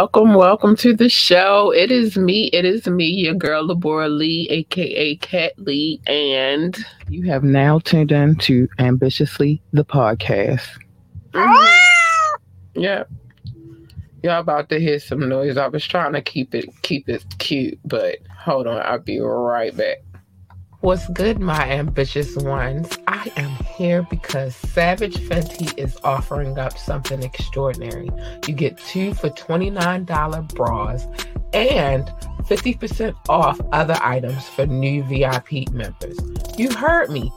Welcome, welcome to the show. It is me, it is me, your girl Lebora Lee, aka Cat Lee, and you have now tuned in to Ambitiously the podcast. Mm-hmm. Yeah. Y'all about to hear some noise. I was trying to keep it keep it cute, but hold on, I'll be right back. What's good, my ambitious ones? I am here because Savage Fenty is offering up something extraordinary. You get two for $29 bras and 50% off other items for new VIP members. You heard me.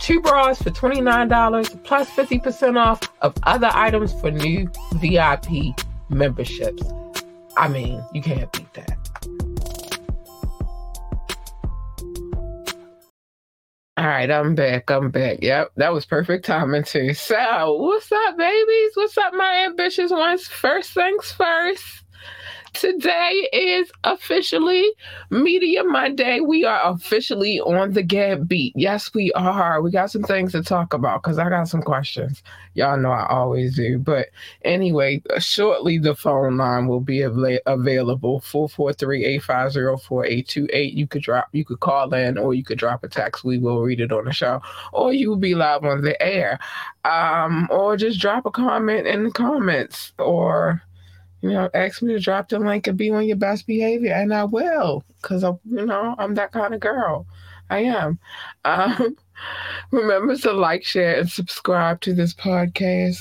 Two bras for $29 plus 50% off of other items for new VIP memberships. I mean, you can't beat that. All right, I'm back. I'm back. Yep, that was perfect timing too. So, what's up, babies? What's up, my ambitious ones? First things first. Today is officially Media Monday. We are officially on the Gab beat. Yes, we are. We got some things to talk about because I got some questions. Y'all know I always do. But anyway, shortly the phone line will be av- available 443-850-4828. You could drop, you could call in or you could drop a text. We will read it on the show. Or you will be live on the air. Um, or just drop a comment in the comments or you know, ask me to drop the link and be on your best behavior, and I will, because I, you know, I'm that kind of girl. I am. Um, remember to like, share, and subscribe to this podcast.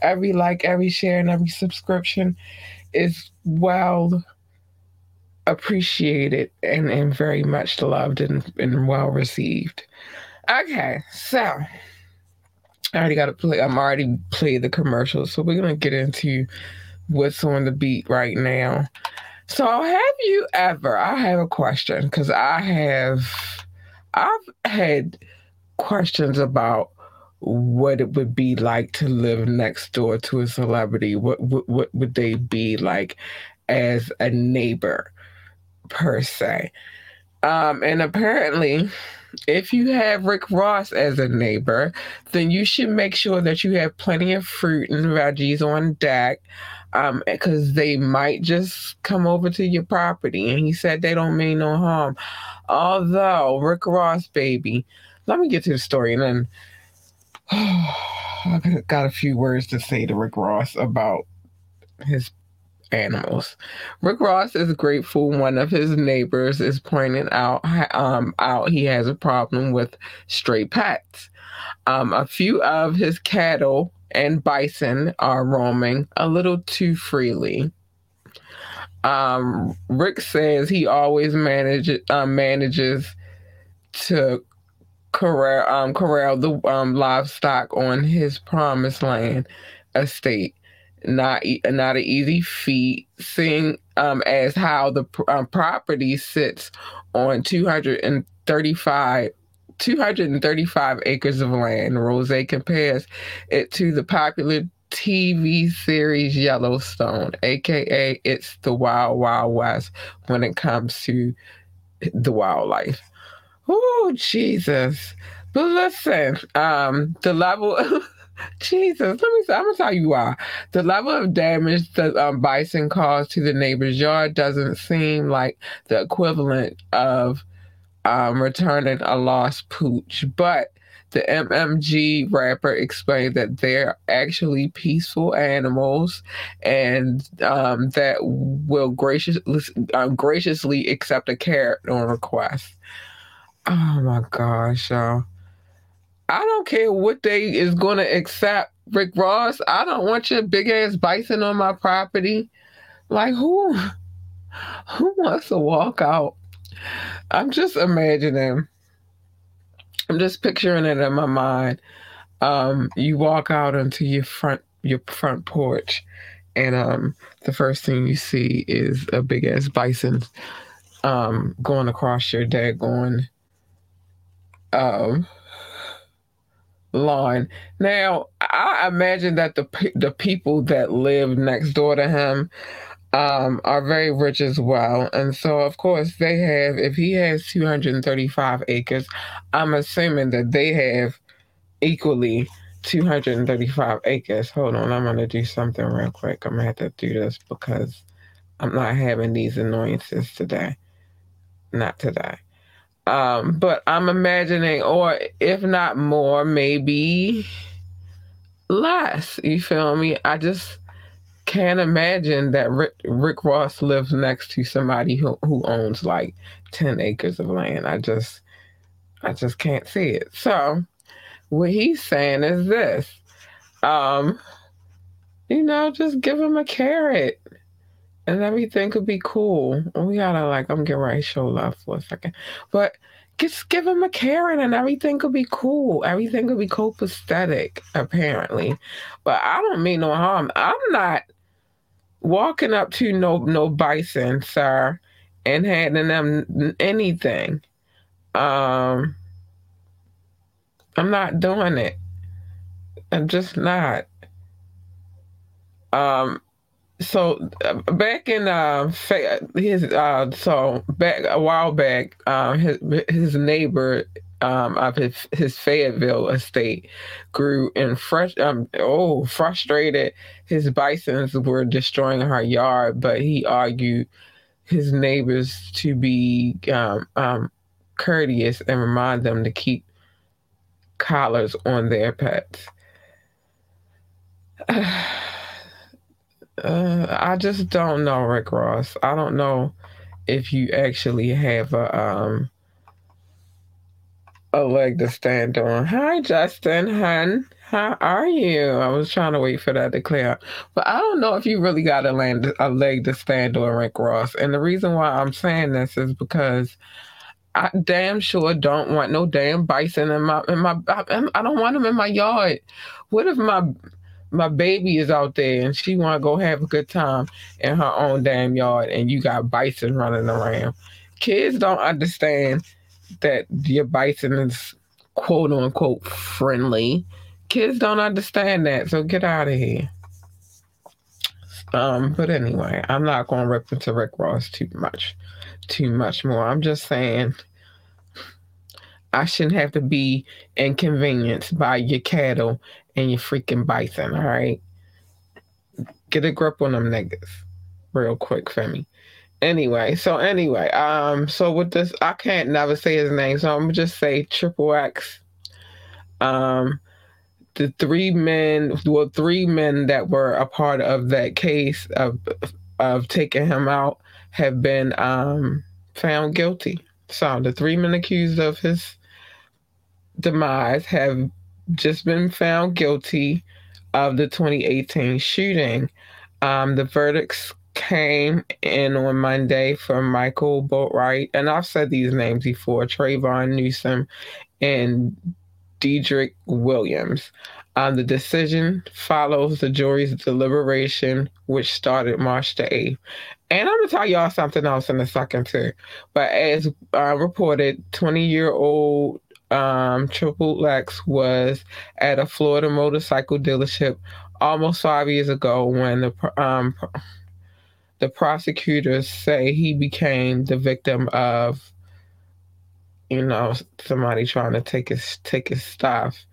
Every like, every share, and every subscription is well appreciated and, and very much loved and, and well received. Okay, so I already got to play. I'm already played the commercial, so we're gonna get into what's on the beat right now. So, have you ever? I have a question because I have, I've had questions about what it would be like to live next door to a celebrity. What what, what would they be like as a neighbor per se? Um, and apparently, if you have Rick Ross as a neighbor, then you should make sure that you have plenty of fruit and veggies on deck um because they might just come over to your property and he said they don't mean no harm. Although rick ross baby let me get to the story and then oh, i got a few words to say to rick ross about his animals. Rick ross is grateful one of his neighbors is pointing out um out he has a problem with stray pets. Um a few of his cattle and bison are roaming a little too freely. Um, Rick says he always manages uh, manages to corral um, corral the um, livestock on his promised land estate. Not not an easy feat, seeing um, as how the um, property sits on 235 235 acres of land. Ross compares it to the popular TV series Yellowstone, aka it's the Wild Wild West when it comes to the wildlife. Oh, Jesus. But listen, um, the level of Jesus, let me I'm gonna tell you why. The level of damage that um, bison caused to the neighbor's yard doesn't seem like the equivalent of um, returning a lost pooch. But the MMG rapper explained that they're actually peaceful animals and um, that will graciously, um, graciously accept a carrot on request. Oh my gosh, y'all. I don't care what they is going to accept, Rick Ross. I don't want your big ass bison on my property. Like, who, who wants to walk out I'm just imagining. I'm just picturing it in my mind. Um, you walk out onto your front your front porch, and um, the first thing you see is a big ass bison um, going across your daggone um, lawn. Now, I imagine that the the people that live next door to him um, are very rich as well. And so, of course, they have, if he has 235 acres, I'm assuming that they have equally 235 acres. Hold on, I'm going to do something real quick. I'm going to have to do this because I'm not having these annoyances today. Not today. Um, but I'm imagining, or if not more, maybe less. You feel me? I just can't imagine that Rick, Rick Ross lives next to somebody who, who owns like 10 acres of land. I just, I just can't see it. So, what he's saying is this um, you know, just give him a carrot and everything could be cool. We gotta like, I'm getting ready to show love for a second, but just give him a carrot and everything could be cool. Everything could be copacetic, apparently. But I don't mean no harm. I'm not walking up to no no bison, sir, and handing them anything. Um, I'm not doing it. I'm just not. Um, so uh, back in uh, his uh, so back a while back, um, his his neighbor um, of his his Fayetteville estate grew in fresh um oh frustrated his bisons were destroying her yard, but he argued his neighbors to be um, um, courteous and remind them to keep collars on their pets. Uh, I just don't know, Rick Ross. I don't know if you actually have a um a leg to stand on. Hi, Justin, hun. How are you? I was trying to wait for that to clear up. But I don't know if you really got a, land, a leg to stand on, Rick Ross. And the reason why I'm saying this is because I damn sure don't want no damn bison in my in my I, I don't want them in my yard. What if my my baby is out there and she want to go have a good time in her own damn yard and you got bison running around. Kids don't understand that your bison is quote unquote friendly. Kids don't understand that, so get out of here. Um, but anyway, I'm not going to rip into Rick Ross too much, too much more. I'm just saying I shouldn't have to be inconvenienced by your cattle and your freaking bison, all right? Get a grip on them niggas real quick for me. Anyway, so anyway, um, so with this, I can't never say his name, so I'm gonna just say Triple X. Um, the three men, well, three men that were a part of that case of of taking him out have been um found guilty. So the three men accused of his demise have just been found guilty of the 2018 shooting. Um, the verdicts came in on Monday for Michael Boatwright, and I've said these names before Trayvon Newsome and Dedrick Williams. Um, the decision follows the jury's deliberation, which started March the 8th. And I'm going to tell y'all something else in a second, too. But as uh, reported, 20 year old um, Triple X was at a Florida motorcycle dealership almost five years ago when the um, the prosecutors say he became the victim of you know somebody trying to take his take his stuff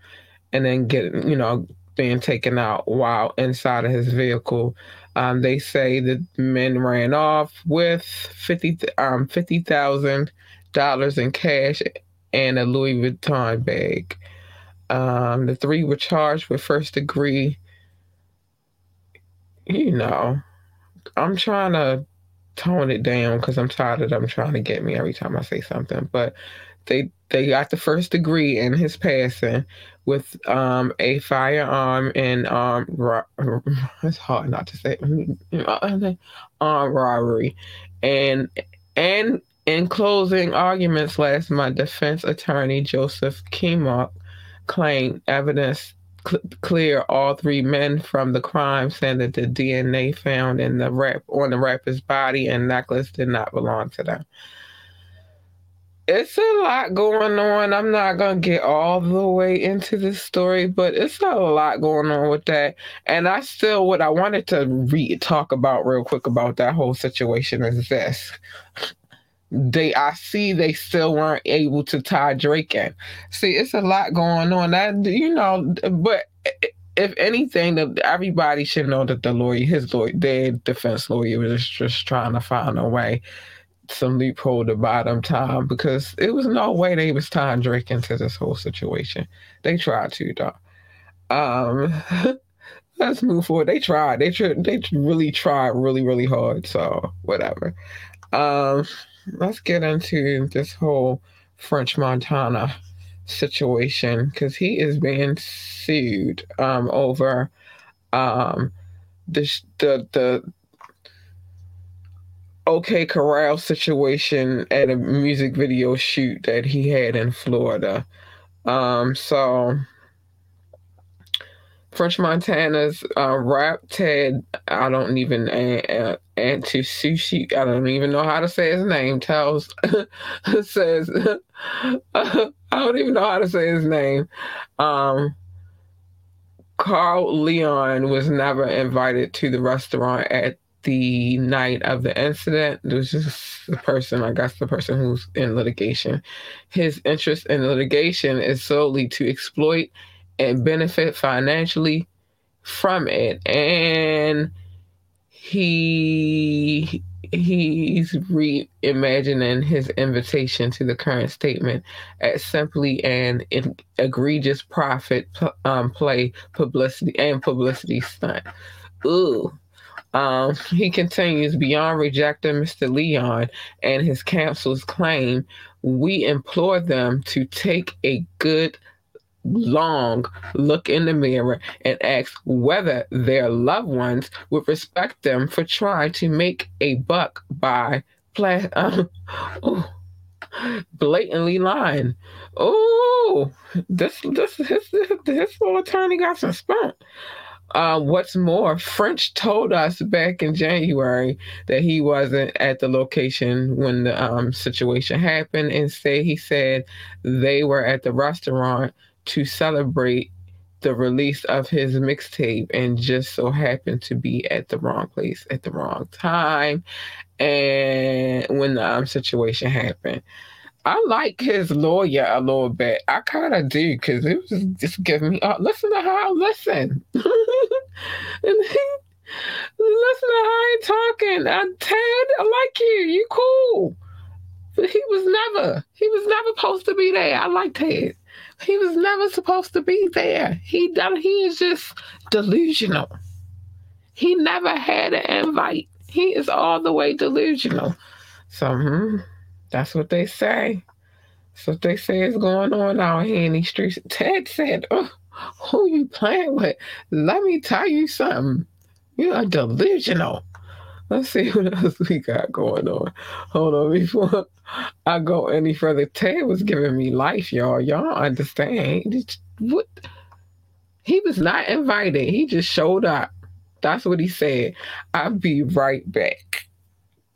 and then get you know being taken out while inside of his vehicle. Um, they say the men ran off with fifty um fifty thousand dollars in cash and a Louis Vuitton bag. Um, the three were charged with first degree. You know, I'm trying to tone it down because I'm tired of them trying to get me every time I say something. But they they got the first degree in his passing with um, a firearm and um, ro- it's hard not to say armed robbery, and and in closing arguments last month, defense attorney Joseph Kimok claimed evidence cl- clear all three men from the crime, saying that the DNA found in the rap on the rapper's body and necklace did not belong to them. It's a lot going on. I'm not gonna get all the way into this story, but it's a lot going on with that. And I still, what I wanted to re talk about real quick about that whole situation is this they I see they still weren't able to tie Drake in. See, it's a lot going on. That you know, but if anything, the, everybody should know that the lawyer, his lawyer, their defense lawyer, was just, trying to find a way, some loophole to buy them time because it was no way they was tying Drake into this whole situation. They tried to, though. Um, let's move forward. They tried. They tried. They really tried really, really hard. So whatever. Um, let's get into this whole French Montana situation because he is being sued um, over um, the the the OK Corral situation at a music video shoot that he had in Florida. Um, so French Montana's uh, rap Ted, I don't even uh, anti sushi. I don't even know how to say his name. Tells says I don't even know how to say his name. Um, Carl Leon was never invited to the restaurant at the night of the incident. It was just the person, I guess, the person who's in litigation. His interest in litigation is solely to exploit and benefit financially from it. And he he's reimagining his invitation to the current statement as simply an egregious profit um, play publicity and publicity stunt. Ooh. Um, he continues beyond rejecting Mr. Leon and his counsel's claim. We implore them to take a good long look in the mirror and ask whether their loved ones would respect them for trying to make a buck by pla- um, blatantly lying. Oh, this this his, his little attorney got some spunk. Uh, what's more, French told us back in January that he wasn't at the location when the um, situation happened. Instead, he said they were at the restaurant to celebrate the release of his mixtape and just so happened to be at the wrong place at the wrong time and when the um, situation happened. I like his lawyer a little bit. I kind of do because it was just giving me, uh, listen to how I listen. and he, listen to how he talking. Uh, Ted, I like you. You cool. But he was never, he was never supposed to be there. I like Ted. He was never supposed to be there. He done. He is just delusional. He never had an invite. He is all the way delusional. So hmm, that's what they say. So they say is going on out here in these streets. Ted said, oh, "Who you playing with? Let me tell you something. You are delusional." Let's see what else we got going on. Hold on before I go any further. Ted was giving me life, y'all. Y'all understand. What he was not invited. He just showed up. That's what he said. I'll be right back.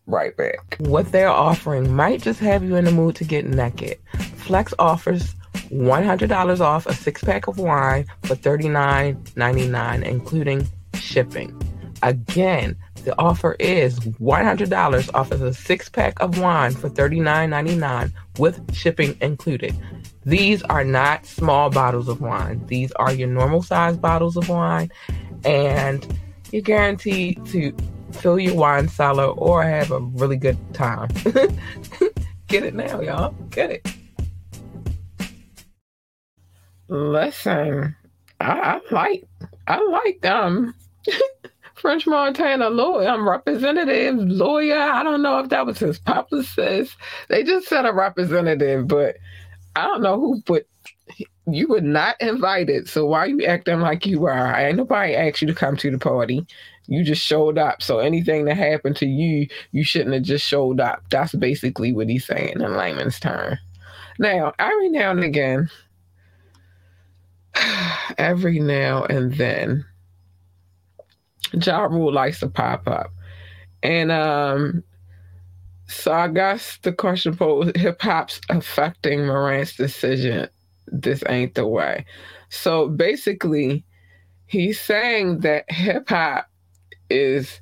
Right back. What they're offering might just have you in the mood to get naked. Flex offers $100 off a six pack of wine for $39.99, including shipping. Again, the offer is $100 off of a six pack of wine for $39.99 with shipping included. These are not small bottles of wine. These are your normal size bottles of wine, and you're guaranteed to fill your wine cellar or have a really good time. Get it now, y'all. Get it. Listen, I, I like I like um French Montana lawyer, I'm representative, lawyer. I don't know if that was his publicist. They just said a representative, but I don't know who put you were not invited. So why are you acting like you are? Ain't nobody asked you to come to the party. You just showed up. So anything that happened to you, you shouldn't have just showed up. That's basically what he's saying in layman's term. Now, every now and again, every now and then, Ja Rule likes to pop up. And um, so I guess the question posed hip hop's affecting Morant's decision. This ain't the way. So basically, he's saying that hip hop is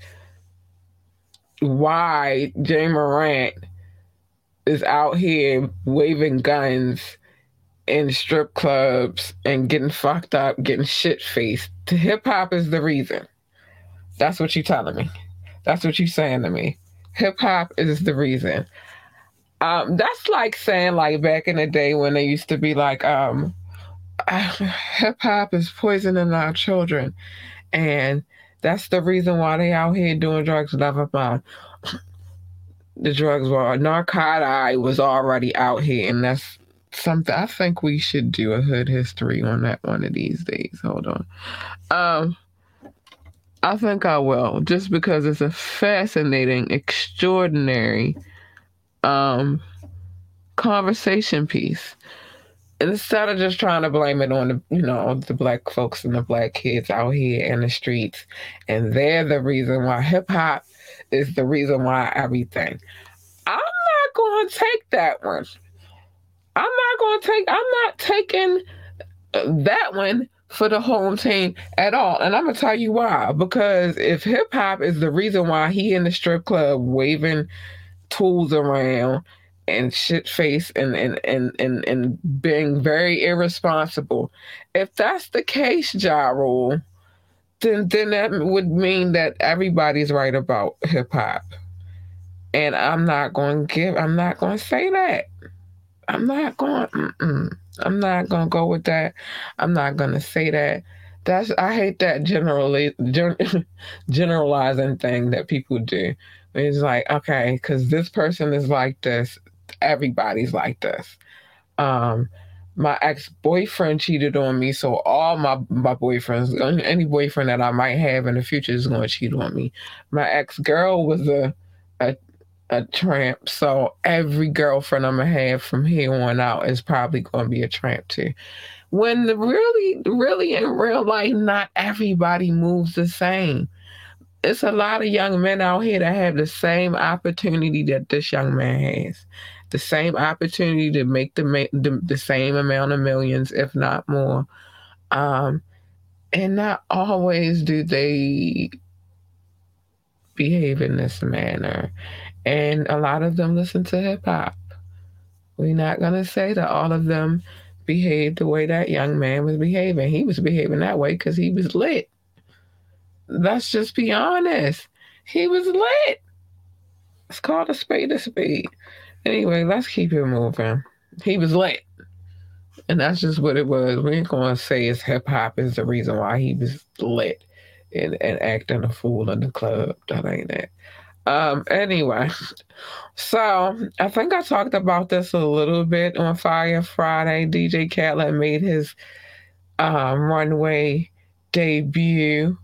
why Ja Morant is out here waving guns in strip clubs and getting fucked up, getting shit faced hip hop is the reason. That's what you're telling me. That's what you're saying to me. Hip hop is the reason. Um, that's like saying like back in the day when they used to be like, um, hip hop is poisoning our children, and that's the reason why they out here doing drugs. Blah blah. The drugs were narcotic was already out here, and that's something I think we should do a hood history on that one of these days. Hold on. Um I think I will, just because it's a fascinating, extraordinary um conversation piece. Instead of just trying to blame it on the, you know, the black folks and the black kids out here in the streets, and they're the reason why hip hop is the reason why everything. I'm not going to take that one. I'm not going to take, I'm not taking that one for the home team at all. And I'm to tell you why. Because if hip hop is the reason why he in the strip club waving tools around and shit face and, and, and, and, and being very irresponsible, if that's the case, Ja Rule, then, then that would mean that everybody's right about hip hop. And I'm not to give, I'm not to say that. I'm not going. Mm-mm. I'm not gonna go with that. I'm not gonna say that. That's I hate that generally gen, generalizing thing that people do. It's like okay, because this person is like this, everybody's like this. Um, my ex boyfriend cheated on me, so all my my boyfriends, any boyfriend that I might have in the future is going to cheat on me. My ex girl was a a a tramp. So every girlfriend I'm gonna have from here on out is probably gonna be a tramp too. When the really, really in real life, not everybody moves the same. It's a lot of young men out here that have the same opportunity that this young man has, the same opportunity to make the the, the same amount of millions, if not more. Um, and not always do they behave in this manner. And a lot of them listen to hip hop. We're not going to say that all of them behaved the way that young man was behaving. He was behaving that way because he was lit. Let's just be honest. He was lit. It's called a spade a spade. Anyway, let's keep it moving. He was lit. And that's just what it was. We ain't gonna say it's hip hop is the reason why he was lit and, and acting a fool in the club. That ain't it. Um, anyway, so I think I talked about this a little bit on Fire Friday. DJ Khaled made his um, runway debut.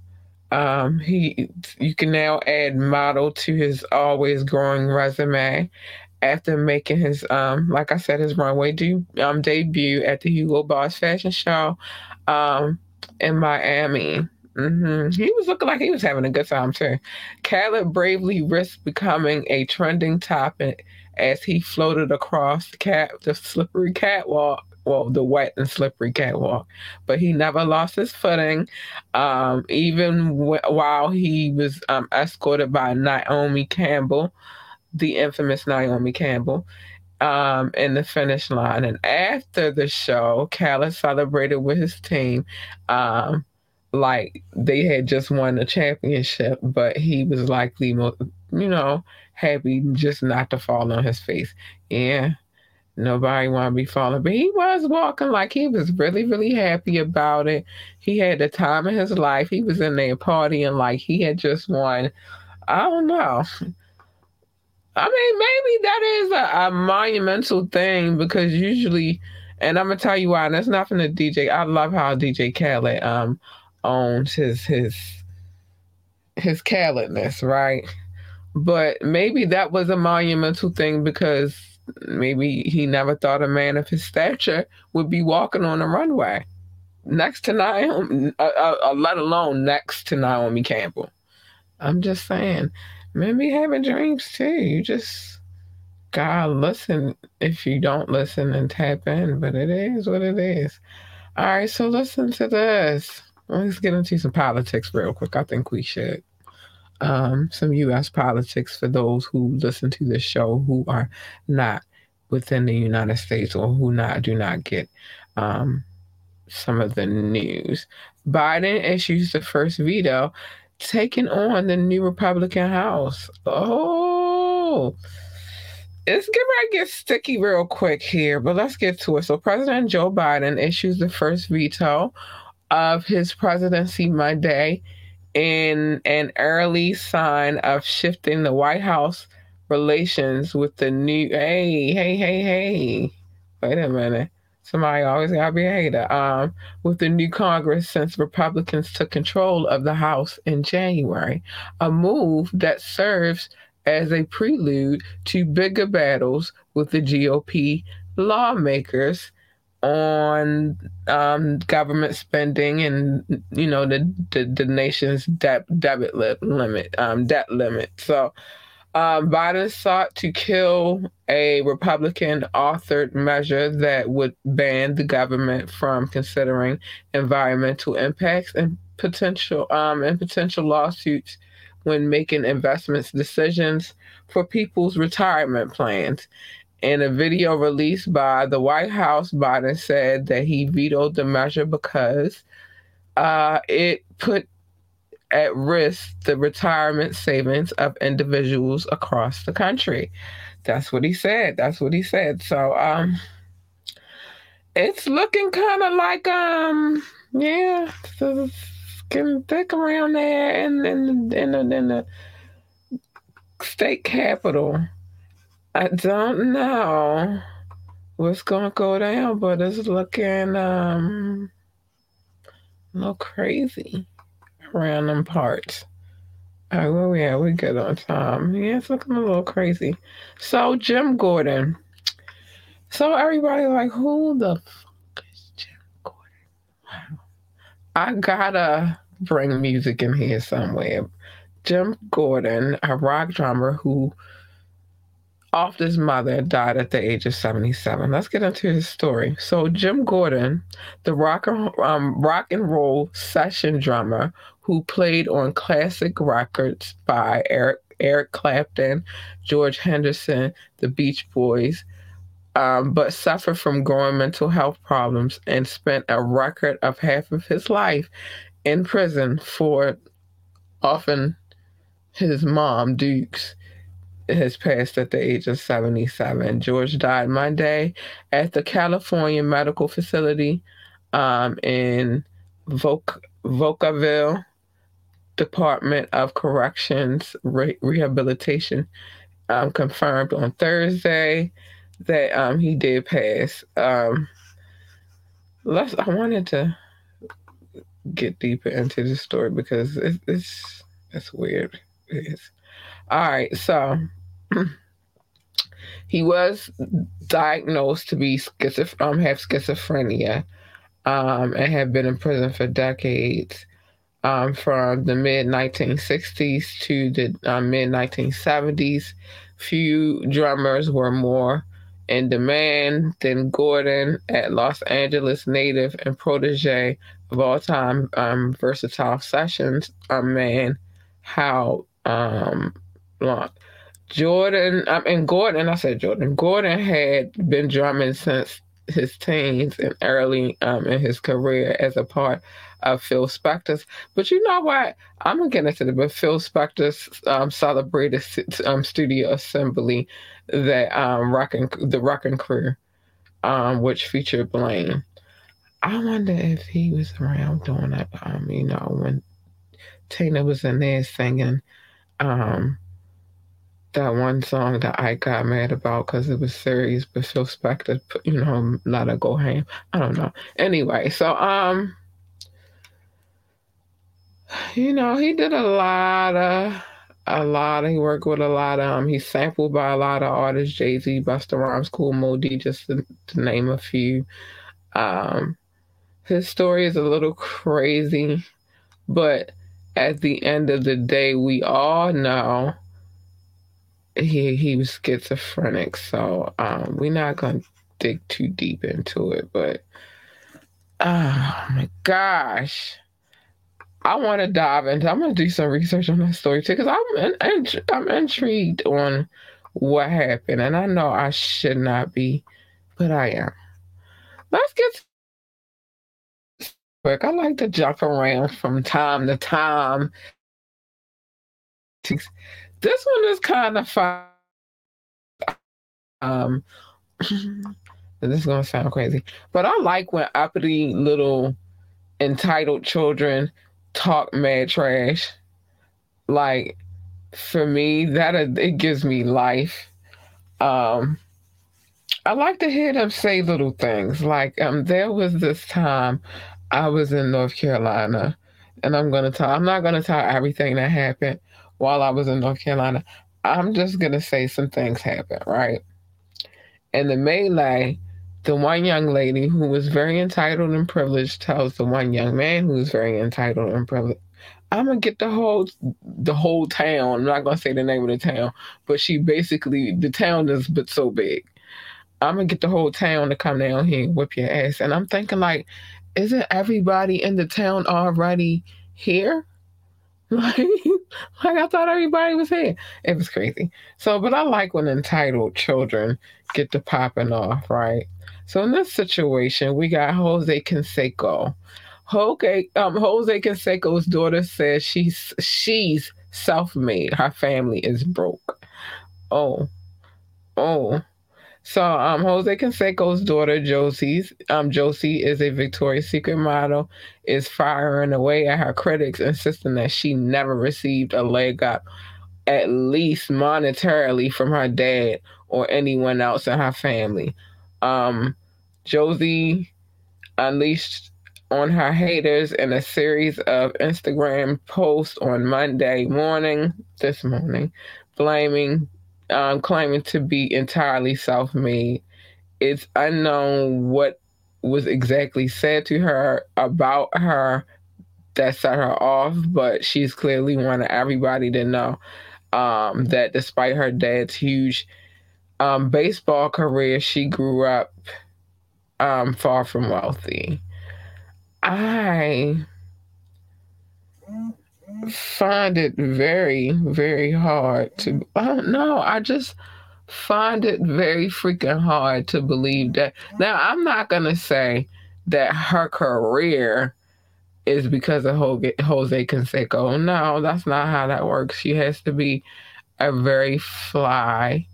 Um, he you can now add model to his always growing resume after making his um like I said his runway de- um, debut at the Hugo Boss fashion show um in Miami. Mm-hmm. He was looking like he was having a good time too. Khaled bravely risked becoming a trending topic as he floated across the cat the slippery catwalk. Well, the wet and slippery catwalk, but he never lost his footing, um, even while he was um, escorted by Naomi Campbell, the infamous Naomi Campbell, um, in the finish line. And after the show, Khaled celebrated with his team. Um, like they had just won a championship, but he was likely, you know, happy just not to fall on his face. Yeah, nobody want to be falling, but he was walking like he was really, really happy about it. He had the time of his life. He was in there partying like he had just won. I don't know. I mean, maybe that is a, a monumental thing because usually, and I'm gonna tell you why. And that's nothing to DJ. I love how DJ Khaled um owns his his his carelessness, right? But maybe that was a monumental thing because maybe he never thought a man of his stature would be walking on a runway next to Naomi, uh, uh, uh, let alone next to Naomi Campbell. I'm just saying, maybe having dreams too. You just gotta listen. If you don't listen and tap in, but it is what it is. All right, so listen to this. Let's get into some politics real quick. I think we should. Um, some U.S. politics for those who listen to this show who are not within the United States or who not do not get um, some of the news. Biden issues the first veto, taking on the new Republican House. Oh, it's to get sticky real quick here, but let's get to it. So, President Joe Biden issues the first veto of his presidency Monday in an early sign of shifting the White House relations with the new. Hey, hey, hey, hey. Wait a minute. Somebody always gotta be a hater. Um, with the new Congress since Republicans took control of the House in January, a move that serves as a prelude to bigger battles with the GOP lawmakers on um, government spending and you know the the, the nation's debt debit li- limit um, debt limit. So um, Biden sought to kill a Republican authored measure that would ban the government from considering environmental impacts and potential um, and potential lawsuits when making investments decisions for people's retirement plans. In a video released by the White House, Biden said that he vetoed the measure because uh, it put at risk the retirement savings of individuals across the country. That's what he said. That's what he said. So um it's looking kind of like um yeah, it's getting thick around there in in in the, in the state capital. I don't know what's gonna go down, but it's looking um a little crazy around them parts. Oh, well, yeah, we good on time. Yeah, it's looking a little crazy. So, Jim Gordon. So, everybody, like, who the fuck is Jim Gordon? Wow. I gotta bring music in here somewhere. Jim Gordon, a rock drummer who off his mother died at the age of 77. Let's get into his story. So Jim Gordon, the rock and, um, rock and roll session drummer who played on classic records by Eric Eric Clapton, George Henderson, the Beach Boys, um, but suffered from growing mental health problems and spent a record of half of his life in prison for often his mom, Dukes has passed at the age of 77. George died Monday at the California Medical Facility um, in Voc- Vacaville Department of Corrections Re- Rehabilitation um, confirmed on Thursday that um, he did pass. Um, let's. I wanted to get deeper into the story because it's it's, it's weird. It is. All right, so he was diagnosed to be schizoph- um, have schizophrenia, um, and had been in prison for decades, um, from the mid 1960s to the uh, mid 1970s. Few drummers were more in demand than Gordon at Los Angeles native and protege of all time um, versatile sessions, a man, Hal um, Blanc. Jordan, I mean Gordon, I said Jordan. Gordon had been drumming since his teens and early um, in his career as a part of Phil Spector's. But you know what? I'm gonna get into the but Phil Spector's um, celebrated um, studio assembly that um, rocking the rocking crew, um, which featured Blaine. I wonder if he was around doing that. Um, you know, when Tina was in there singing um that one song that I got mad about because it was serious, but Phil Spector, you know, let her go ham. I don't know. Anyway, so um, you know, he did a lot of a lot. He worked with a lot of um. He's sampled by a lot of artists: Jay Z, Busta Rhymes, Kool Moe Dee, just to, to name a few. Um, his story is a little crazy, but at the end of the day, we all know he he was schizophrenic, so um, we're not gonna dig too deep into it. But oh my gosh, I want to dive into. I'm gonna do some research on that story too, because I'm in, I'm intrigued on what happened, and I know I should not be, but I am. Let's get quick. I like to jump around from time to time. This one is kind of fun. Um, this is gonna sound crazy, but I like when uppity little entitled children talk mad trash. Like for me, that it gives me life. Um, I like to hear them say little things. Like um, there was this time I was in North Carolina, and I'm gonna tell. I'm not gonna tell everything that happened while I was in North Carolina. I'm just gonna say some things happened, right? And the melee, the one young lady who was very entitled and privileged tells the one young man who was very entitled and privileged, I'm gonna get the whole the whole town. I'm not gonna say the name of the town, but she basically the town is but so big. I'm gonna get the whole town to come down here and whip your ass. And I'm thinking like, isn't everybody in the town already here? Like, like I thought everybody was here. It was crazy. So, but I like when entitled children get to popping off, right? So in this situation, we got Jose Canseco. Jose, um, Jose Canseco's daughter says she's she's self-made. Her family is broke. Oh, oh. So um, Jose Canseco's daughter Josie's um, Josie is a Victoria's Secret model, is firing away at her critics, insisting that she never received a leg up, at least monetarily, from her dad or anyone else in her family. Um, Josie unleashed on her haters in a series of Instagram posts on Monday morning, this morning, blaming um, claiming to be entirely self made. It's unknown what was exactly said to her about her that set her off, but she's clearly wanted everybody to know um, that despite her dad's huge um, baseball career, she grew up um, far from wealthy. I find it very, very hard to. I don't know. I just find it very freaking hard to believe that. Now, I'm not going to say that her career is because of Jose Canseco. No, that's not how that works. She has to be a very fly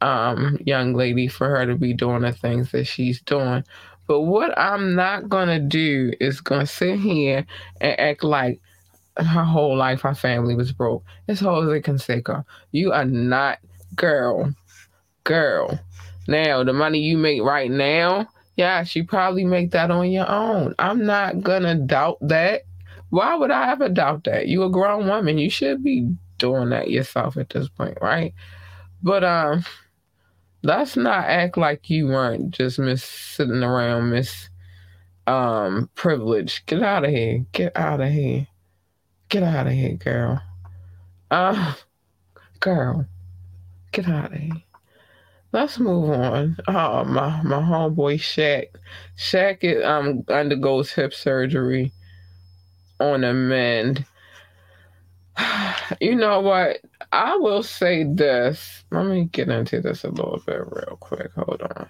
um, young lady for her to be doing the things that she's doing. But what I'm not going to do is going to sit here and act like her whole life her family was broke. It's Jose Canseco. You are not girl. Girl. Now, the money you make right now, yeah, she probably make that on your own. I'm not gonna doubt that. Why would I ever doubt that? You a grown woman. You should be doing that yourself at this point, right? But um let's not act like you weren't just miss sitting around miss um privilege. Get out of here. Get out of here. Get out of here, girl. Uh, girl, get out of here. Let's move on. Oh, my my homeboy Shaq. Shaq it, um undergoes hip surgery on a mend. You know what? I will say this. Let me get into this a little bit real quick. Hold on.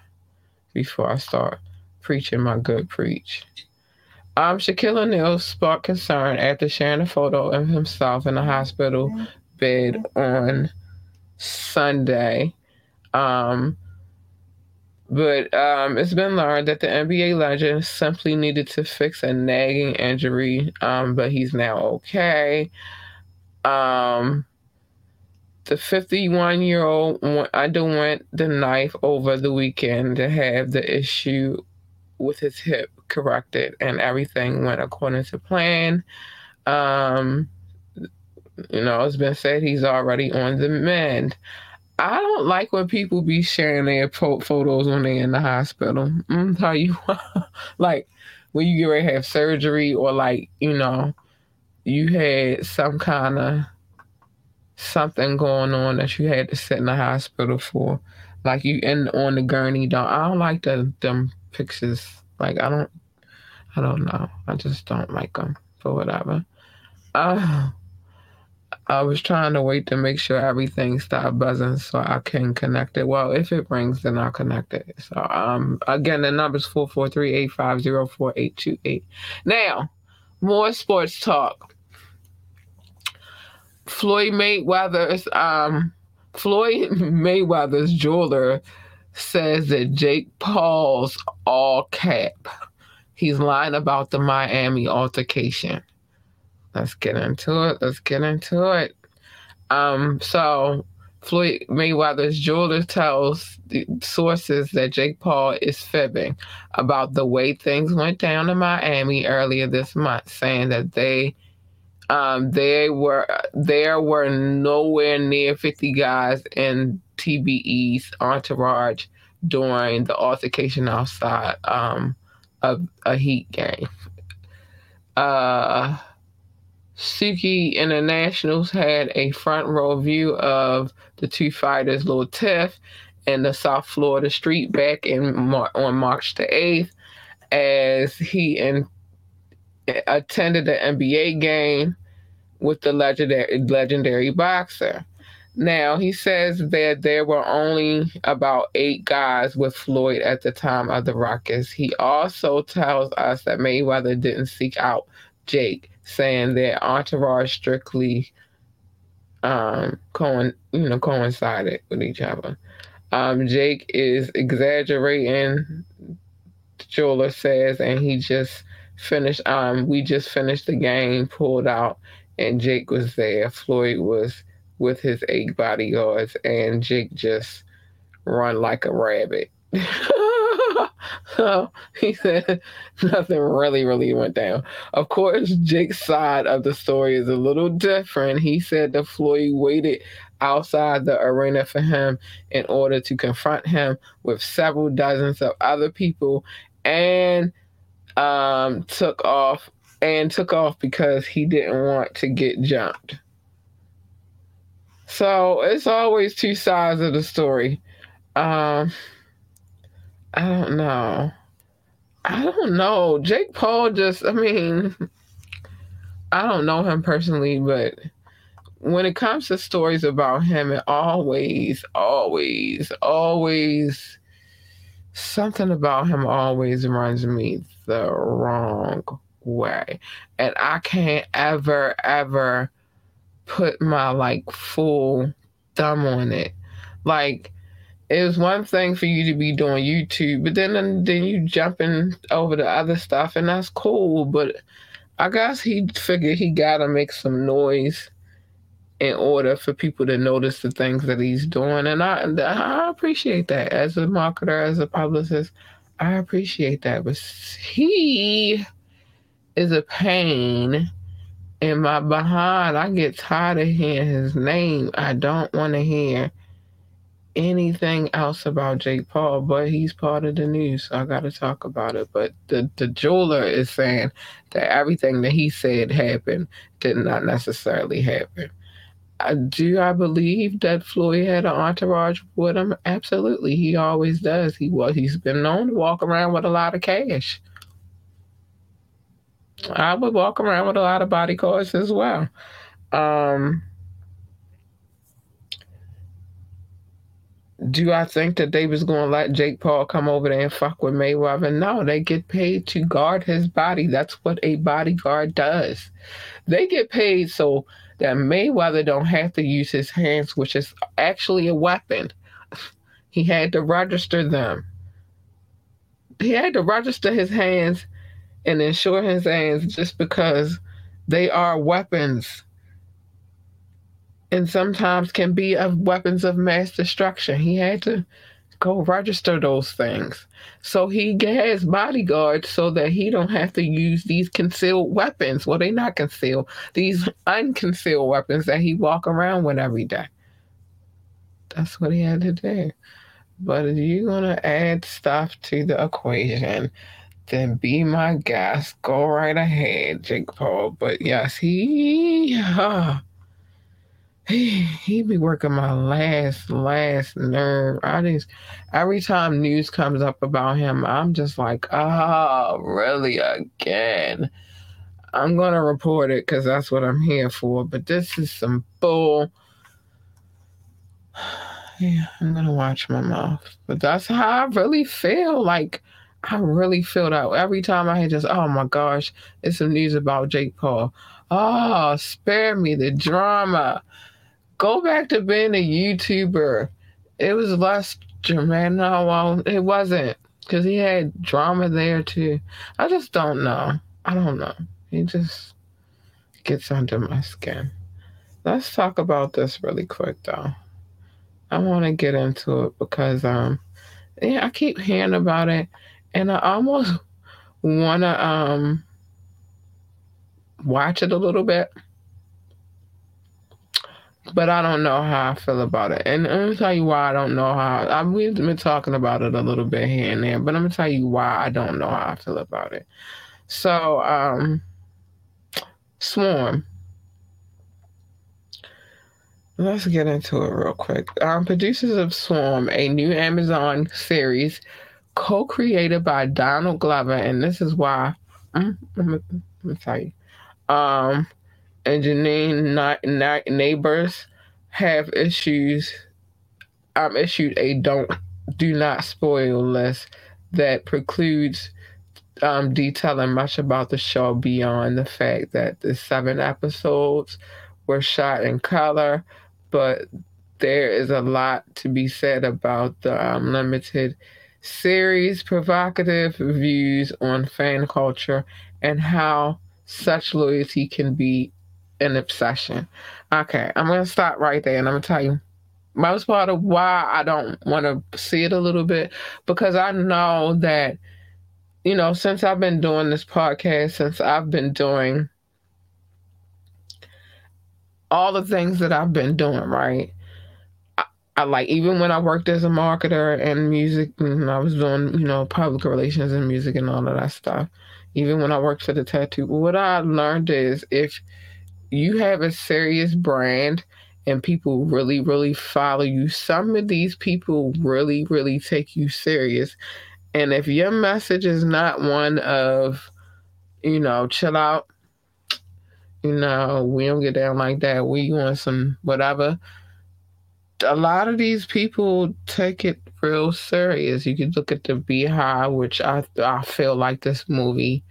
Before I start preaching my good preach. Um, Shaquille O'Neal sparked concern after sharing a photo of himself in a hospital bed on Sunday. Um, but um, it's been learned that the NBA legend simply needed to fix a nagging injury, um, but he's now okay. Um, the 51 year old underwent the knife over the weekend to have the issue with his hip corrected and everything went according to plan. Um, you know, it's been said he's already on the mend. I don't like when people be sharing their photos when they're in the hospital. I'm tell you, like when you get ready to have surgery or like you know, you had some kind of something going on that you had to sit in the hospital for. Like you in on the gurney. Don't I don't like the them pictures. Like I don't, I don't know. I just don't like them for whatever. Uh, I was trying to wait to make sure everything stopped buzzing so I can connect it. Well, if it rings, then I'll connect it. So, um, again, the number is 443-850-4828. Now, more sports talk. Floyd Mayweather's um, Floyd Mayweather's jeweler says that Jake Paul's all cap. He's lying about the Miami altercation. Let's get into it. Let's get into it. Um, so Floyd Mayweather's jeweler tells sources that Jake Paul is fibbing about the way things went down in Miami earlier this month, saying that they um, they were there were nowhere near 50 guys in TBE's entourage during the altercation outside um, of a Heat game. Uh, Suki Internationals had a front row view of the two fighters' little tiff in the South Florida street back in on March the 8th as he in- attended the NBA game with the legendary legendary boxer. Now he says that there were only about eight guys with Floyd at the time of the ruckus. He also tells us that Mayweather didn't seek out Jake saying that entourage strictly um you know coincided with each other. Um, Jake is exaggerating, jeweler says, and he just finished um we just finished the game, pulled out, and Jake was there. Floyd was with his eight bodyguards, and Jake just run like a rabbit. so he said nothing really, really went down. Of course, Jake's side of the story is a little different. He said that Floyd waited outside the arena for him in order to confront him with several dozens of other people and um, took off and took off because he didn't want to get jumped. So it's always two sides of the story. Um, I don't know. I don't know. Jake Paul just, I mean, I don't know him personally, but when it comes to stories about him, it always, always, always, something about him always runs me the wrong way. And I can't ever, ever put my like full thumb on it. Like, it was one thing for you to be doing YouTube, but then then you jumping over the other stuff, and that's cool. But I guess he figured he gotta make some noise in order for people to notice the things that he's doing, and I I appreciate that as a marketer, as a publicist, I appreciate that. But he is a pain in my behind. I get tired of hearing his name. I don't want to hear anything else about Jake Paul, but he's part of the news, so I got to talk about it. But the, the jeweler is saying that everything that he said happened did not necessarily happen. I, do I believe that Floyd had an entourage with him? Absolutely, he always does. He was. He's been known to walk around with a lot of cash. I would walk around with a lot of bodyguards as well. Um, do I think that they was going to let Jake Paul come over there and fuck with Mayweather? No, they get paid to guard his body. That's what a bodyguard does. They get paid so that Mayweather don't have to use his hands, which is actually a weapon. He had to register them. He had to register his hands and insure his hands just because they are weapons and sometimes can be of weapons of mass destruction. He had to go register those things. So he has bodyguards so that he don't have to use these concealed weapons. Well, they're not concealed. These unconcealed weapons that he walk around with every day. That's what he had to do. But you're gonna add stuff to the equation, then be my guest. Go right ahead, Jake Paul. But yes, he uh, he he be working my last last nerve. I just every time news comes up about him, I'm just like, oh, really again. I'm gonna report it because that's what I'm here for. But this is some bull. Yeah, I'm gonna watch my mouth. But that's how I really feel. Like I really feel that every time I hear just, oh my gosh, it's some news about Jake Paul. Oh, spare me the drama. Go back to being a YouTuber. It was less dramatic. No, well, it wasn't because he had drama there too. I just don't know. I don't know. He just gets under my skin. Let's talk about this really quick though. I want to get into it because um yeah, I keep hearing about it and I almost want to um watch it a little bit. But I don't know how I feel about it. And let me tell you why I don't know how. I, we've been talking about it a little bit here and there, but I'm to tell you why I don't know how I feel about it. So, um, Swarm. Let's get into it real quick. Um, producers of Swarm, a new Amazon series co-created by Donald Glover, and this is why I'm, I'm, gonna tell you. Um, and Janine night neighbors have issues. I'm issued a don't do not spoil list that precludes um, detailing much about the show beyond the fact that the seven episodes were shot in color, but there is a lot to be said about the um, limited series, provocative views on fan culture, and how such loyalty can be an obsession. Okay, I'm going to stop right there and I'm going to tell you most part of why I don't want to see it a little bit because I know that you know, since I've been doing this podcast, since I've been doing all the things that I've been doing, right? I, like even when I worked as a marketer and music, and I was doing, you know, public relations and music and all of that stuff. Even when I worked for the tattoo, what I learned is if you have a serious brand and people really, really follow you, some of these people really, really take you serious and if your message is not one of, you know, chill out, you know, we don't get down like that, we want some whatever. A lot of these people take it real serious. You could look at the Beehive, which I I feel like this movie,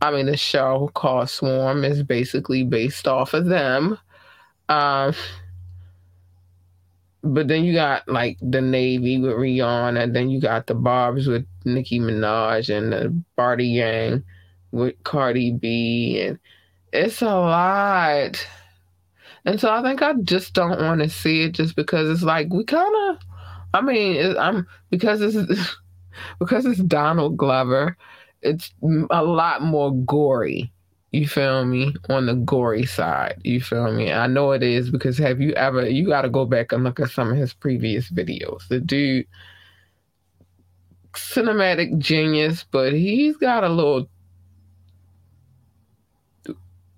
I mean, the show called Swarm is basically based off of them. Um, but then you got like the Navy with Rihanna, and then you got the Barb's with Nicki Minaj, and the Bardi Gang with Cardi B, and it's a lot. And so I think I just don't want to see it just because it's like we kind of, I mean, I'm because it's because it's Donald Glover, it's a lot more gory you feel me? On the gory side. You feel me? I know it is because have you ever, you got to go back and look at some of his previous videos. The dude, cinematic genius, but he's got a little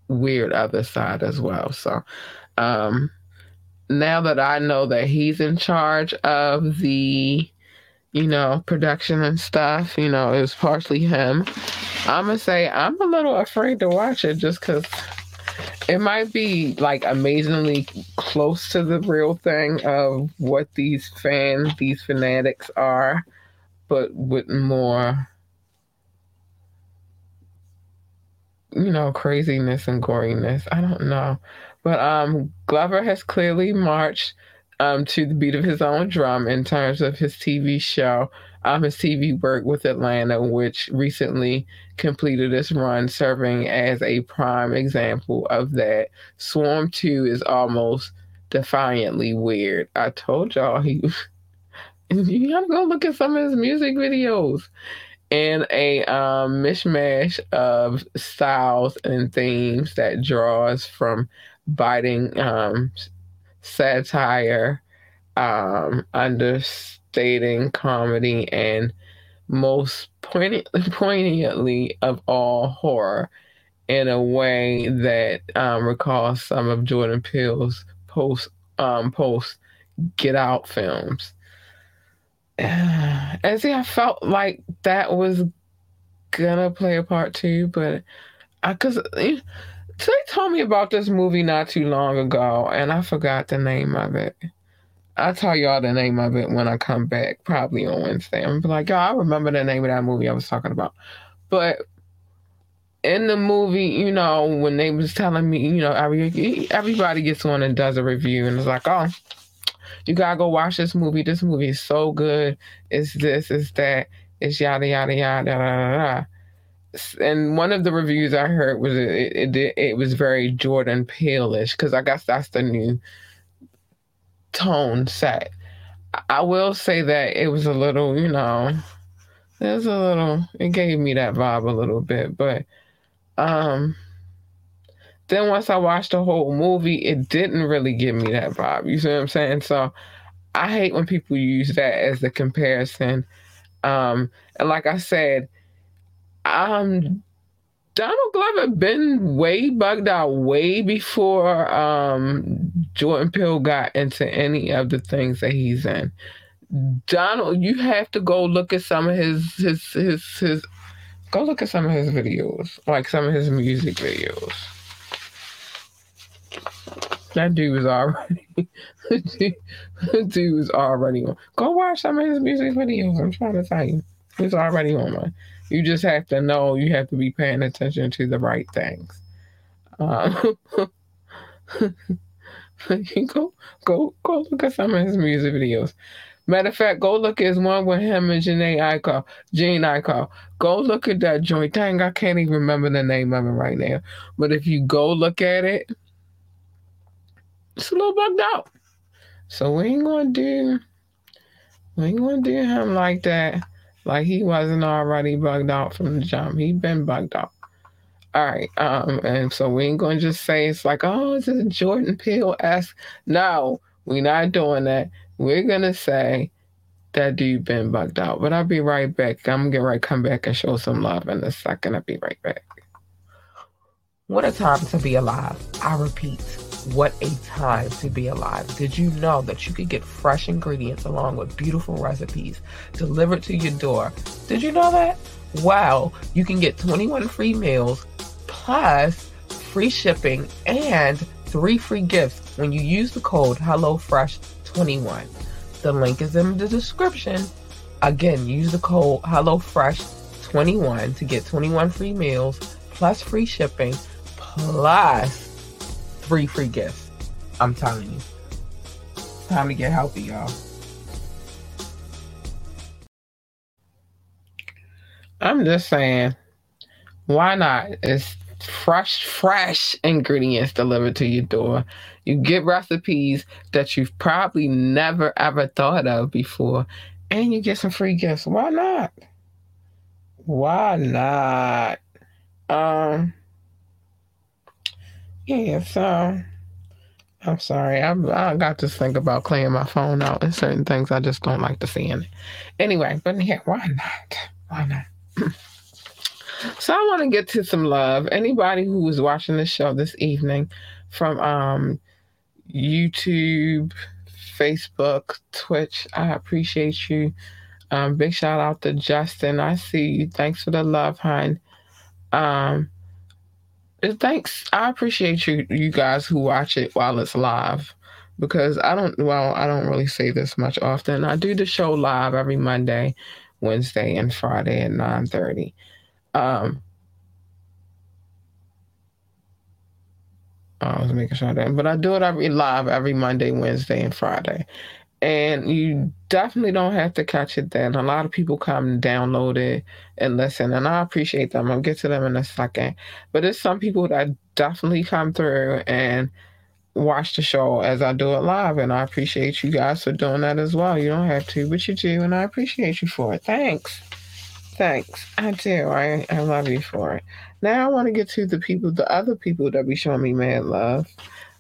weird other side as well. So, um, now that I know that he's in charge of the, you know, production and stuff, you know, it was partially him. I'm gonna say I'm a little afraid to watch it just because it might be like amazingly close to the real thing of what these fans, these fanatics are, but with more, you know, craziness and goriness. I don't know, but um, Glover has clearly marched um to the beat of his own drum in terms of his TV show um, his TV work with Atlanta, which recently completed its run, serving as a prime example of that. Swarm 2 is almost defiantly weird. I told y'all he. you gotta go look at some of his music videos and a um, mishmash of styles and themes that draws from biting um, satire, um, under Stating comedy and most poignant, poignantly of all horror in a way that um, recalls some of Jordan Peele's post um, post Get Out films. And see, I felt like that was gonna play a part too, but I because eh, they told me about this movie not too long ago, and I forgot the name of it. I'll tell y'all the name of it when I come back, probably on Wednesday. I'm like, y'all, I remember the name of that movie I was talking about. But in the movie, you know, when they was telling me, you know, every, everybody gets on and does a review, and it's like, oh, you gotta go watch this movie. This movie is so good. It's this, it's that, it's yada yada yada yada. And one of the reviews I heard was it it, it was very Jordan Peele-ish because I guess that's the new tone set. I will say that it was a little, you know, there's a little. It gave me that vibe a little bit, but um then once I watched the whole movie, it didn't really give me that vibe. You see what I'm saying? So I hate when people use that as the comparison. Um, and like I said, um, Donald Glover been way bugged out way before um, Jordan Peele got into any of the things that he's in. Donald, you have to go look at some of his his his his go look at some of his videos, like some of his music videos. That dude was already that dude was already on. Go watch some of his music videos. I'm trying to tell you. He's already on one. You just have to know you have to be paying attention to the right things. Um, go go go look at some of his music videos. Matter of fact, go look at his one with him and Jhené Aiko, Jane Aiko. Go look at that joint. Dang, I can't even remember the name of it right now. But if you go look at it, it's a little bugged out. So we ain't gonna do we ain't gonna do him like that. Like he wasn't already bugged out from the jump. He been bugged out. All right. Um, and so we ain't gonna just say it's like, oh, it's a Jordan Peele esque. No, we're not doing that. We're gonna say that dude been bugged out. But I'll be right back. I'm gonna get right come back and show some love in a second. I'll be right back. What a time to be alive. I repeat. What a time to be alive. Did you know that you could get fresh ingredients along with beautiful recipes delivered to your door? Did you know that? Wow, you can get 21 free meals plus free shipping and three free gifts when you use the code HelloFresh21. The link is in the description. Again, use the code HelloFresh21 to get 21 free meals plus free shipping plus three free gifts. I'm telling you. Time to get healthy, y'all. I'm just saying, why not? It's fresh, fresh ingredients delivered to your door. You get recipes that you've probably never ever thought of before, and you get some free gifts. Why not? Why not? Um yeah, so I'm sorry. I I got to think about clearing my phone out and certain things I just don't like to see in it. Anyway, but yeah, why not? Why not? so I want to get to some love. Anybody who was watching the show this evening from um YouTube, Facebook, Twitch, I appreciate you. Um, big shout out to Justin. I see you. Thanks for the love, hon. Um, thanks. I appreciate you, you guys who watch it while it's live, because I don't. Well, I don't really say this much often. I do the show live every Monday, Wednesday, and Friday at nine thirty. Um, I was making sure that, but I do it every live every Monday, Wednesday, and Friday and you definitely don't have to catch it then. A lot of people come and download it and listen, and I appreciate them. I'll get to them in a second. But there's some people that definitely come through and watch the show as I do it live, and I appreciate you guys for doing that as well. You don't have to, but you do, and I appreciate you for it. Thanks. Thanks. I do. I, I love you for it. Now I want to get to the people, the other people that be showing me mad love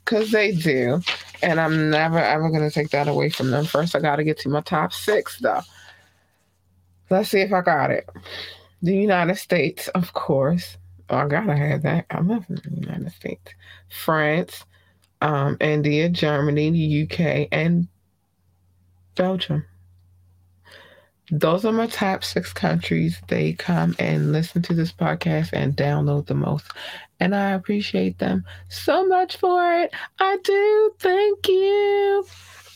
because they do. And I'm never, ever going to take that away from them. First, I got to get to my top six, though. Let's see if I got it. The United States, of course. Oh, I gotta have that. I'm love the United States. France, um, India, Germany, the UK, and Belgium. Those are my top six countries. They come and listen to this podcast and download the most. And I appreciate them so much for it. I do. Thank you.